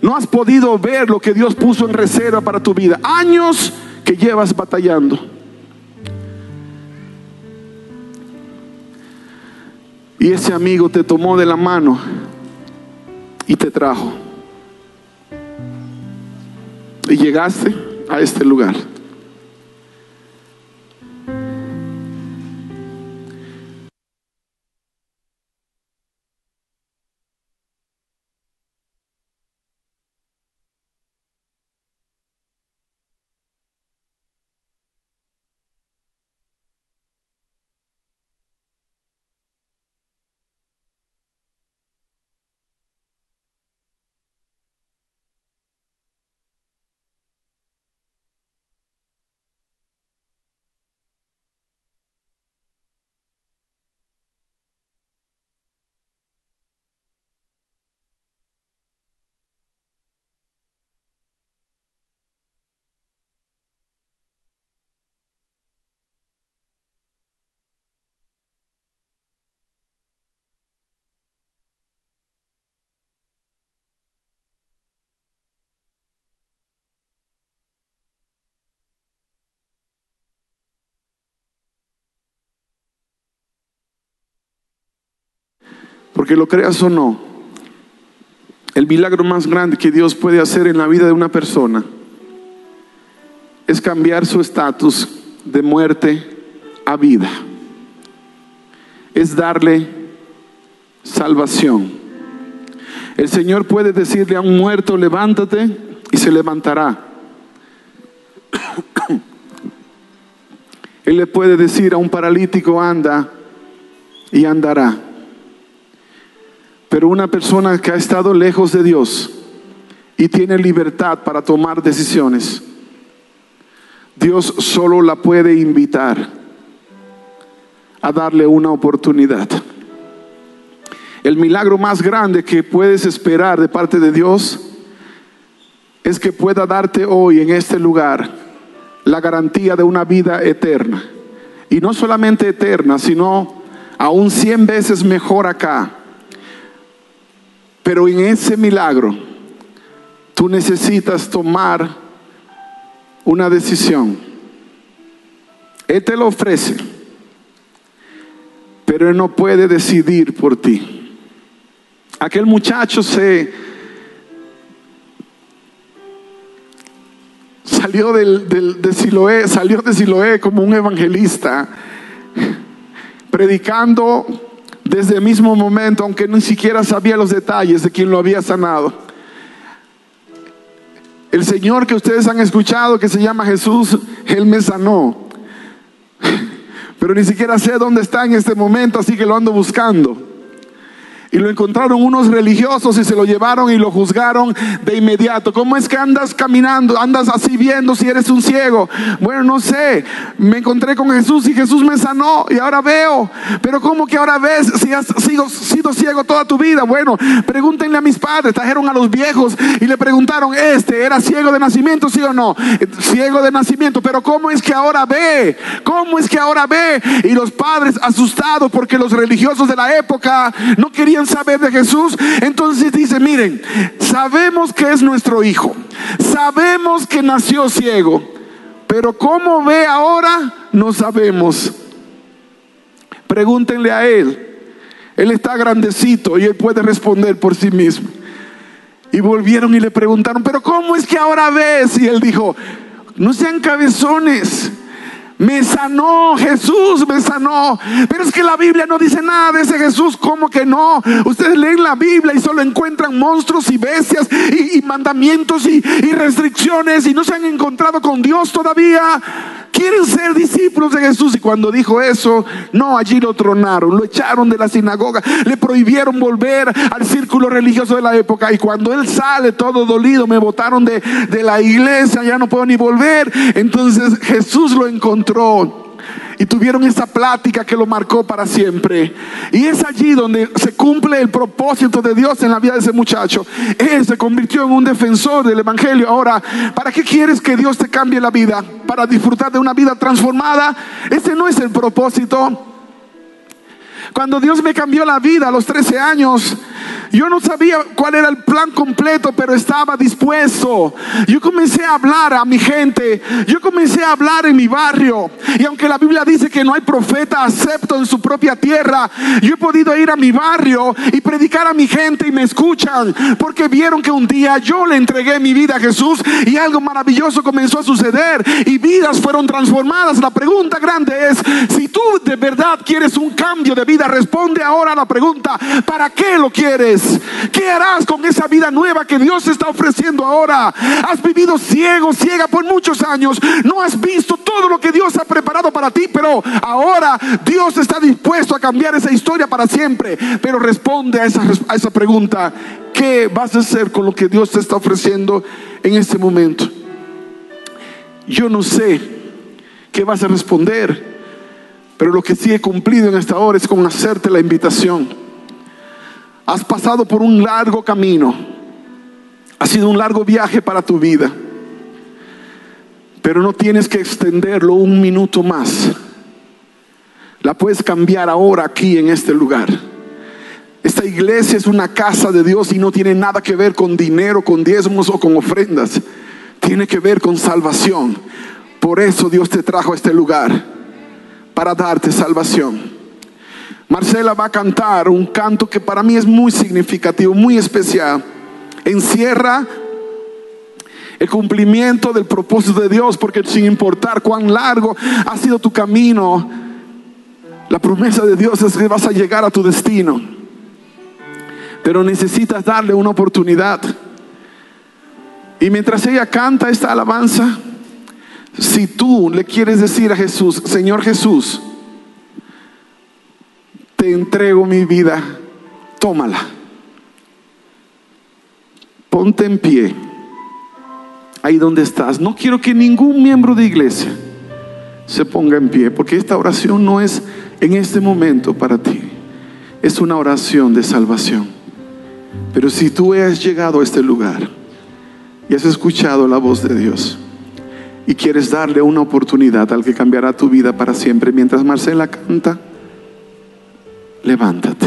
No has podido ver lo que Dios puso en reserva para tu vida. Años que llevas batallando. Y ese amigo te tomó de la mano y te trajo. Y llegaste a este lugar. Porque lo creas o no, el milagro más grande que Dios puede hacer en la vida de una persona es cambiar su estatus de muerte a vida. Es darle salvación. El Señor puede decirle a un muerto, levántate y se levantará. Él le puede decir a un paralítico, anda y andará. Pero una persona que ha estado lejos de Dios y tiene libertad para tomar decisiones, Dios solo la puede invitar a darle una oportunidad. El milagro más grande que puedes esperar de parte de Dios es que pueda darte hoy en este lugar la garantía de una vida eterna. Y no solamente eterna, sino aún cien veces mejor acá pero en ese milagro, tú necesitas tomar una decisión. Él te lo ofrece, pero Él no puede decidir por ti. Aquel muchacho se salió de Siloé, salió de Siloé como un evangelista, predicando desde el mismo momento, aunque ni siquiera sabía los detalles de quién lo había sanado. El Señor que ustedes han escuchado, que se llama Jesús, Él me sanó. Pero ni siquiera sé dónde está en este momento, así que lo ando buscando. Y lo encontraron unos religiosos y se lo llevaron y lo juzgaron de inmediato. ¿Cómo es que andas caminando? Andas así viendo si eres un ciego. Bueno, no sé. Me encontré con Jesús y Jesús me sanó y ahora veo. Pero ¿cómo que ahora ves si has sido, ciego toda tu vida? Bueno, pregúntenle a mis padres. Trajeron a los viejos y le preguntaron, ¿este era ciego de nacimiento, sí o no? Ciego de nacimiento. Pero ¿cómo es que ahora ve? ¿Cómo es que ahora ve? Y los padres asustados porque los religiosos de la época no querían saber de Jesús, entonces dice, miren, sabemos que es nuestro hijo, sabemos que nació ciego, pero cómo ve ahora no sabemos. Pregúntenle a él. Él está grandecito y él puede responder por sí mismo. Y volvieron y le preguntaron, pero ¿cómo es que ahora ves? Y él dijo, no sean cabezones. Me sanó, Jesús me sanó. Pero es que la Biblia no dice nada de ese Jesús. ¿Cómo que no? Ustedes leen la Biblia y solo encuentran monstruos y bestias y, mandamientos y, restricciones y no se han encontrado con Dios todavía. Quieren ser discípulos de Jesús. Y cuando dijo eso, no, allí lo tronaron, lo echaron de la sinagoga, le prohibieron volver al círculo religioso de la época. Y cuando él sale todo dolido, me botaron de, de la iglesia, ya no puedo ni volver. Entonces Jesús lo encontró y tuvieron esa plática que lo marcó para siempre. Y es allí donde se cumple el propósito de Dios en la vida de ese muchacho. Él se convirtió en un defensor del Evangelio. Ahora, ¿para qué quieres que Dios te cambie la vida? ¿Para disfrutar de una vida transformada? Ese no es el propósito. Cuando Dios me cambió la vida a los 13 años, yo no sabía cuál era el plan completo, pero estaba dispuesto. Yo comencé a hablar a mi gente, yo comencé a hablar en mi barrio. Y aunque la Biblia dice que no hay profeta acepto en su propia tierra, yo he podido ir a mi barrio y predicar a mi gente y me escuchan, porque vieron que un día yo le entregué mi vida a Jesús y algo maravilloso comenzó a suceder y vidas fueron transformadas. La pregunta grande es, si tú de verdad quieres un cambio de vida, responde ahora a la pregunta, ¿para qué lo quieres? ¿Qué harás con esa vida nueva que Dios está ofreciendo ahora? Has vivido ciego, ciega por muchos años, no has visto todo lo que Dios ha preparado para ti, pero ahora Dios está dispuesto a cambiar esa historia para siempre. Pero responde a esa, a esa pregunta, ¿qué vas a hacer con lo que Dios te está ofreciendo en este momento? Yo no sé qué vas a responder. Pero lo que sí he cumplido en esta hora es con hacerte la invitación. Has pasado por un largo camino. Ha sido un largo viaje para tu vida. Pero no tienes que extenderlo un minuto más. La puedes cambiar ahora aquí en este lugar. Esta iglesia es una casa de Dios y no tiene nada que ver con dinero, con diezmos o con ofrendas. Tiene que ver con salvación. Por eso Dios te trajo a este lugar para darte salvación. Marcela va a cantar un canto que para mí es muy significativo, muy especial. Encierra el cumplimiento del propósito de Dios, porque sin importar cuán largo ha sido tu camino, la promesa de Dios es que vas a llegar a tu destino. Pero necesitas darle una oportunidad. Y mientras ella canta esta alabanza, si tú le quieres decir a Jesús, Señor Jesús, te entrego mi vida, tómala. Ponte en pie, ahí donde estás. No quiero que ningún miembro de iglesia se ponga en pie, porque esta oración no es en este momento para ti, es una oración de salvación. Pero si tú has llegado a este lugar y has escuchado la voz de Dios, y quieres darle una oportunidad al que cambiará tu vida para siempre, mientras Marcela canta, levántate.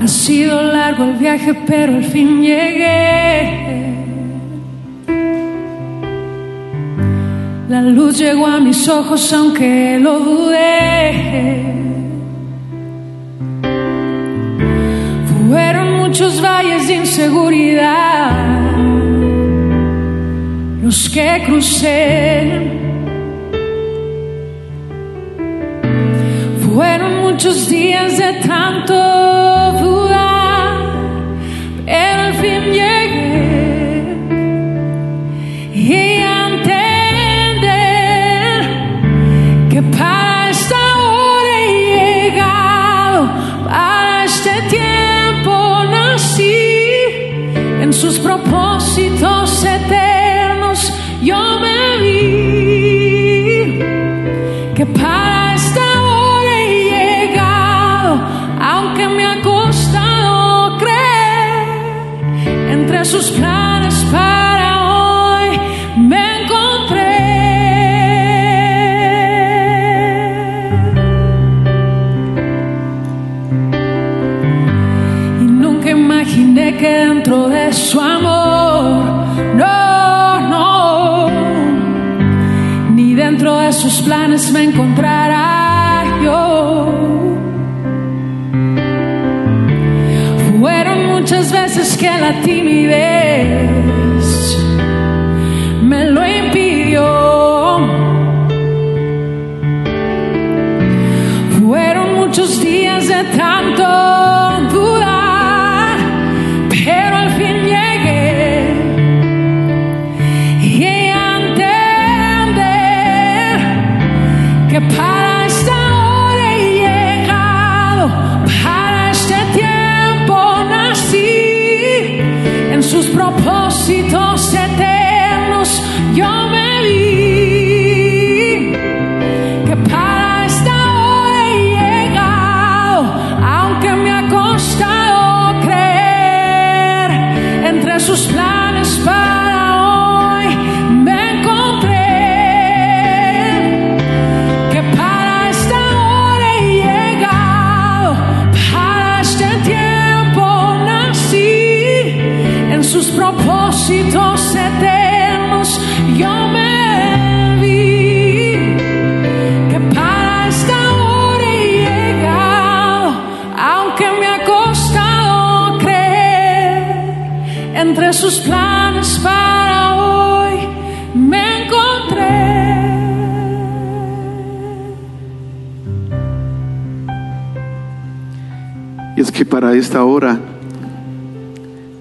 Ha sido largo el viaje, pero al fin llegué. Luz llegó a mis ojos aunque lo dudé. Fueron muchos valles de inseguridad los que crucé. Fueron muchos días de tanto propósitos eternos yo me vi, que para esta hora he llegado, aunque me ha costado creer, entre sus planes me encontrará yo. Fueron muchas veces que la timidez para esta hora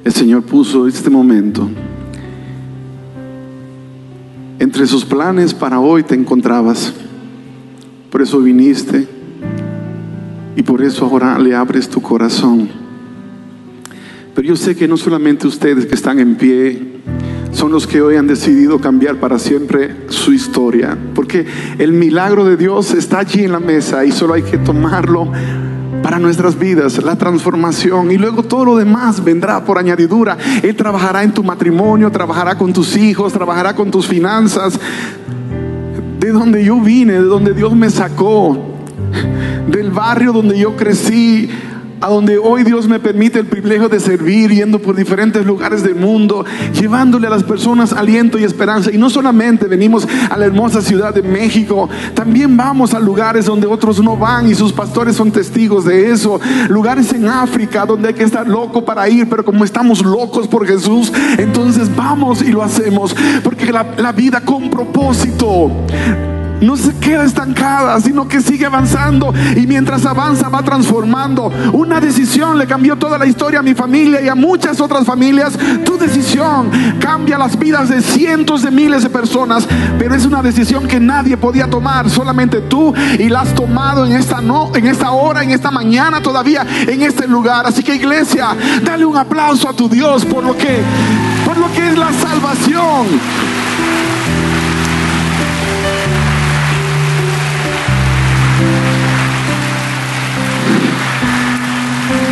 el Señor puso este momento. Entre sus planes para hoy te encontrabas. Por eso viniste. Y por eso ahora le abres tu corazón. Pero yo sé que no solamente ustedes que están en pie son los que hoy han decidido cambiar para siempre su historia. Porque el milagro de Dios está allí en la mesa y solo hay que tomarlo para nuestras vidas, la transformación y luego todo lo demás vendrá por añadidura. Él trabajará en tu matrimonio, trabajará con tus hijos, trabajará con tus finanzas. De donde yo vine, de donde Dios me sacó, del barrio donde yo crecí, a donde hoy Dios me permite el privilegio de servir, yendo por diferentes lugares del mundo, llevándole a las personas aliento y esperanza. Y no solamente venimos a la hermosa ciudad de México, también vamos a lugares donde otros no van y sus pastores son testigos de eso. Lugares en África donde hay que estar loco para ir, pero como estamos locos por Jesús, entonces vamos y lo hacemos, porque la, la vida con propósito no se queda estancada, sino que sigue avanzando y mientras avanza va transformando. Una decisión le cambió toda la historia a mi familia y a muchas otras familias. Tu decisión cambia las vidas de cientos de miles de personas, pero es una decisión que nadie podía tomar, solamente tú y la has tomado en esta no, en esta hora, en esta mañana todavía en este lugar. Así que iglesia, dale un aplauso a tu Dios por lo que por lo que es la salvación.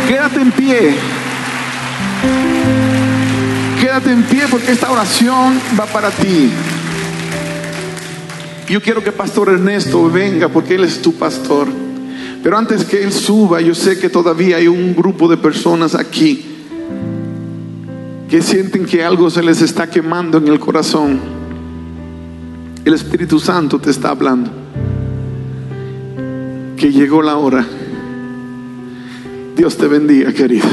Quédate en pie. Quédate en pie porque esta oración va para ti. Yo quiero que Pastor Ernesto venga porque él es tu pastor. Pero antes que él suba, yo sé que todavía hay un grupo de personas aquí que sienten que algo se les está quemando en el corazón. El Espíritu Santo te está hablando. Que llegó la hora Dios te bendiga, querido.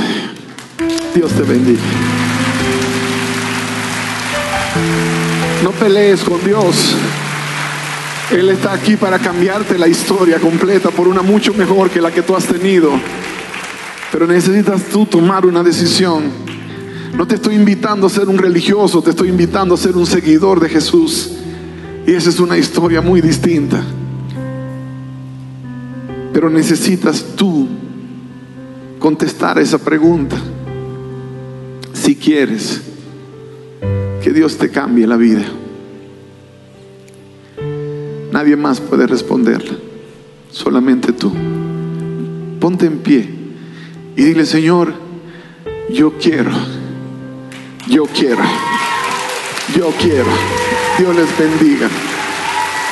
Dios te bendiga. No pelees con Dios. Él está aquí para cambiarte la historia completa por una mucho mejor que la que tú has tenido. Pero necesitas tú tomar una decisión. No te estoy invitando a ser un religioso, te estoy invitando a ser un seguidor de Jesús. Y esa es una historia muy distinta. Pero necesitas tú contestar esa pregunta. Si quieres que Dios te cambie la vida. Nadie más puede responderla, solamente tú. Ponte en pie y dile, Señor, yo quiero, yo quiero, yo quiero. Dios les bendiga.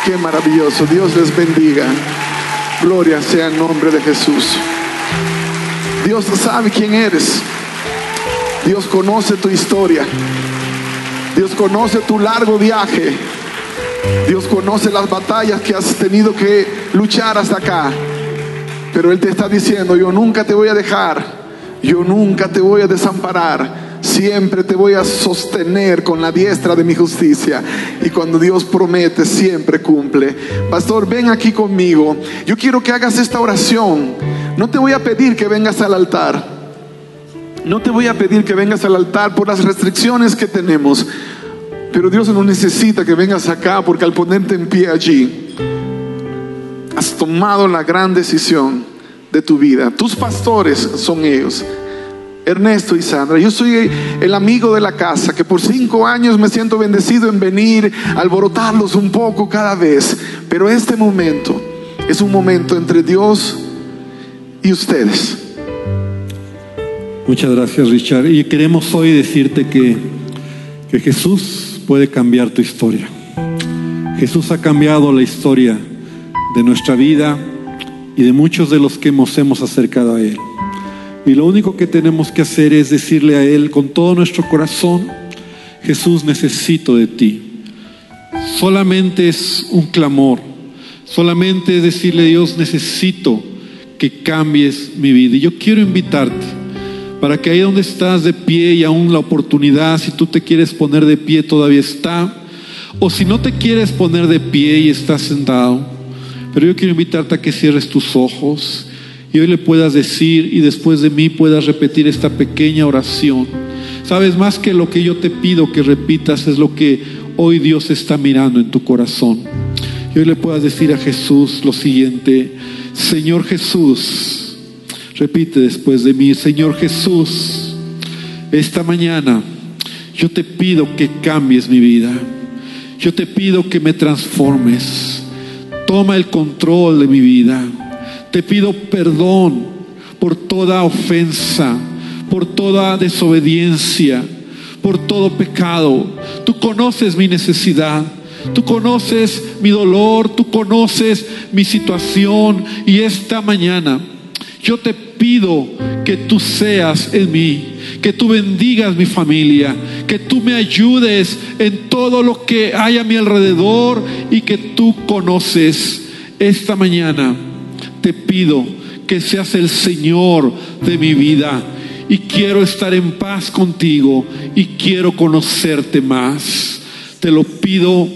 Qué maravilloso. Dios les bendiga. Gloria sea en nombre de Jesús. Dios sabe quién eres. Dios conoce tu historia. Dios conoce tu largo viaje. Dios conoce las batallas que has tenido que luchar hasta acá. Pero Él te está diciendo, yo nunca te voy a dejar. Yo nunca te voy a desamparar. Siempre te voy a sostener con la diestra de mi justicia. Y cuando Dios promete, siempre cumple. Pastor, ven aquí conmigo. Yo quiero que hagas esta oración. No te voy a pedir que vengas al altar. No te voy a pedir que vengas al altar por las restricciones que tenemos. Pero Dios no necesita que vengas acá porque al ponerte en pie allí, has tomado la gran decisión de tu vida. Tus pastores son ellos. Ernesto y Sandra, yo soy el amigo de la casa que por cinco años me siento bendecido en venir, alborotarlos un poco cada vez. Pero este momento es un momento entre Dios y ustedes. Muchas gracias Richard. Y queremos hoy decirte que, que Jesús puede cambiar tu historia. Jesús ha cambiado la historia de nuestra vida y de muchos de los que nos hemos acercado a Él. Y lo único que tenemos que hacer es decirle a Él con todo nuestro corazón, Jesús necesito de ti. Solamente es un clamor, solamente es decirle Dios necesito que cambies mi vida. Y yo quiero invitarte para que ahí donde estás de pie y aún la oportunidad, si tú te quieres poner de pie, todavía está. O si no te quieres poner de pie y estás sentado, pero yo quiero invitarte a que cierres tus ojos y hoy le puedas decir y después de mí puedas repetir esta pequeña oración. Sabes, más que lo que yo te pido que repitas es lo que hoy Dios está mirando en tu corazón. Y hoy le puedas decir a Jesús lo siguiente, Señor Jesús, repite después de mí, Señor Jesús, esta mañana yo te pido que cambies mi vida. Yo te pido que me transformes. Toma el control de mi vida. Te pido perdón por toda ofensa, por toda desobediencia, por todo pecado. Tú conoces mi necesidad. Tú conoces mi dolor, tú conoces mi situación y esta mañana yo te pido que tú seas en mí, que tú bendigas mi familia, que tú me ayudes en todo lo que hay a mi alrededor y que tú conoces. Esta mañana te pido que seas el Señor de mi vida y quiero estar en paz contigo y quiero conocerte más. Te lo pido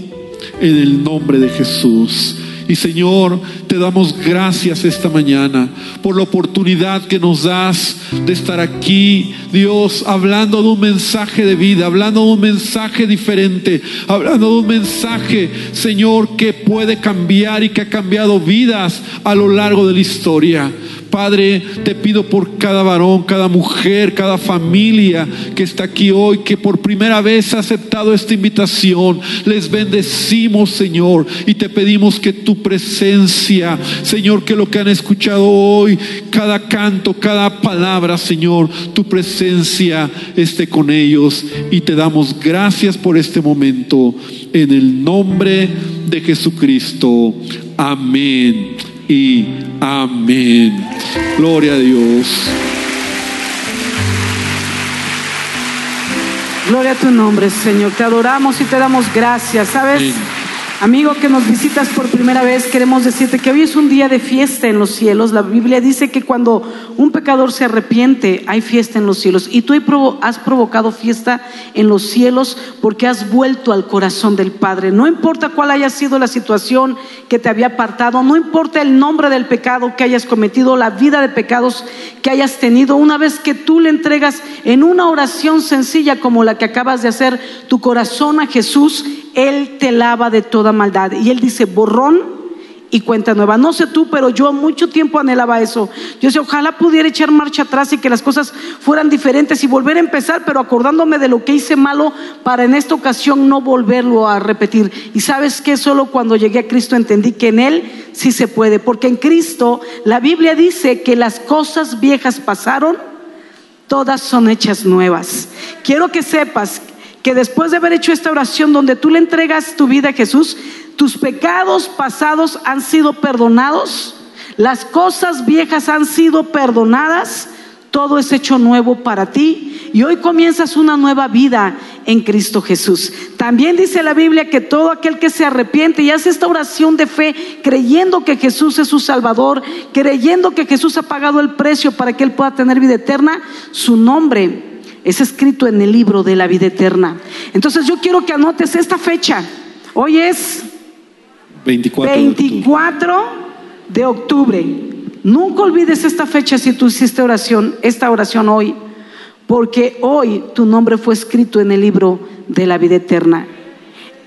en el nombre de Jesús. Y Señor, te damos gracias esta mañana por la oportunidad que nos das de estar aquí, Dios, hablando de un mensaje de vida, hablando de un mensaje diferente, hablando de un mensaje, Señor, que puede cambiar y que ha cambiado vidas a lo largo de la historia. Padre, te pido por cada varón, cada mujer, cada familia que está aquí hoy, que por primera vez ha aceptado esta invitación. Les bendecimos, Señor, y te pedimos que tu presencia, Señor, que lo que han escuchado hoy, cada canto, cada palabra, Señor, tu presencia esté con ellos. Y te damos gracias por este momento. En el nombre de Jesucristo. Amén y amén. Gloria a Dios. Gloria a tu nombre, Señor. Te adoramos y te damos gracias. ¿Sabes? Amén. Amigo que nos visitas por primera vez, queremos decirte que hoy es un día de fiesta en los cielos. La Biblia dice que cuando un pecador se arrepiente, hay fiesta en los cielos. Y tú has provocado fiesta en los cielos porque has vuelto al corazón del Padre. No importa cuál haya sido la situación que te había apartado, no importa el nombre del pecado que hayas cometido, la vida de pecados que hayas tenido, una vez que tú le entregas en una oración sencilla como la que acabas de hacer tu corazón a Jesús, él te lava de maldad. Y Él dice, borrón y cuenta nueva. No sé tú, pero yo mucho tiempo anhelaba eso. Yo decía, ojalá pudiera echar marcha atrás y que las cosas fueran diferentes y volver a empezar, pero acordándome de lo que hice malo para en esta ocasión no volverlo a repetir. Y sabes que solo cuando llegué a Cristo entendí que en Él sí se puede, porque en Cristo la Biblia dice que las cosas viejas pasaron, todas son hechas nuevas. Quiero que sepas que después de haber hecho esta oración donde tú le entregas tu vida a Jesús, tus pecados pasados han sido perdonados, las cosas viejas han sido perdonadas, todo es hecho nuevo para ti y hoy comienzas una nueva vida en Cristo Jesús. También dice la Biblia que todo aquel que se arrepiente y hace esta oración de fe, creyendo que Jesús es su Salvador, creyendo que Jesús ha pagado el precio para que él pueda tener vida eterna, su nombre es escrito en el libro de la vida eterna. Entonces yo quiero que anotes esta fecha. Hoy es 24, 24 de octubre. Nunca olvides esta fecha si tú hiciste oración, esta oración hoy, porque hoy tu nombre fue escrito en el libro de la vida eterna.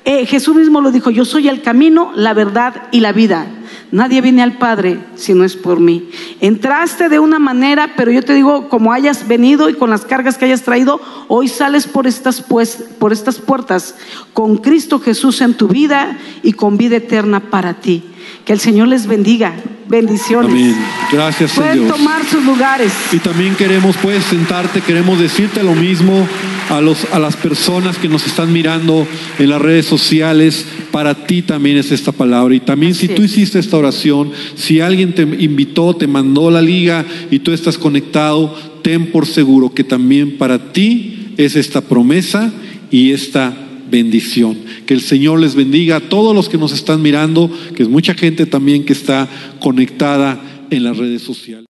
Eh, Jesús mismo lo dijo, yo soy el camino, la verdad y la vida. Nadie viene al Padre si no es por mí. Entraste de una manera, pero yo te digo, como hayas venido y con las cargas que hayas traído, hoy sales por estas, pues, por estas puertas con Cristo Jesús en tu vida y con vida eterna para ti. Que el Señor les bendiga. Bendiciones. Amén. Gracias Pueden Dios. tomar sus lugares. Y también queremos, puedes sentarte, queremos decirte lo mismo a, los, a las personas que nos están mirando en las redes sociales. Para ti también es esta palabra. Y también si tú es. hiciste esta oración, si alguien te invitó, te mandó la liga y tú estás conectado, ten por seguro que también para ti es esta promesa y esta bendición. Que el Señor les bendiga a todos los que nos están mirando, que es mucha gente también que está conectada en las redes sociales.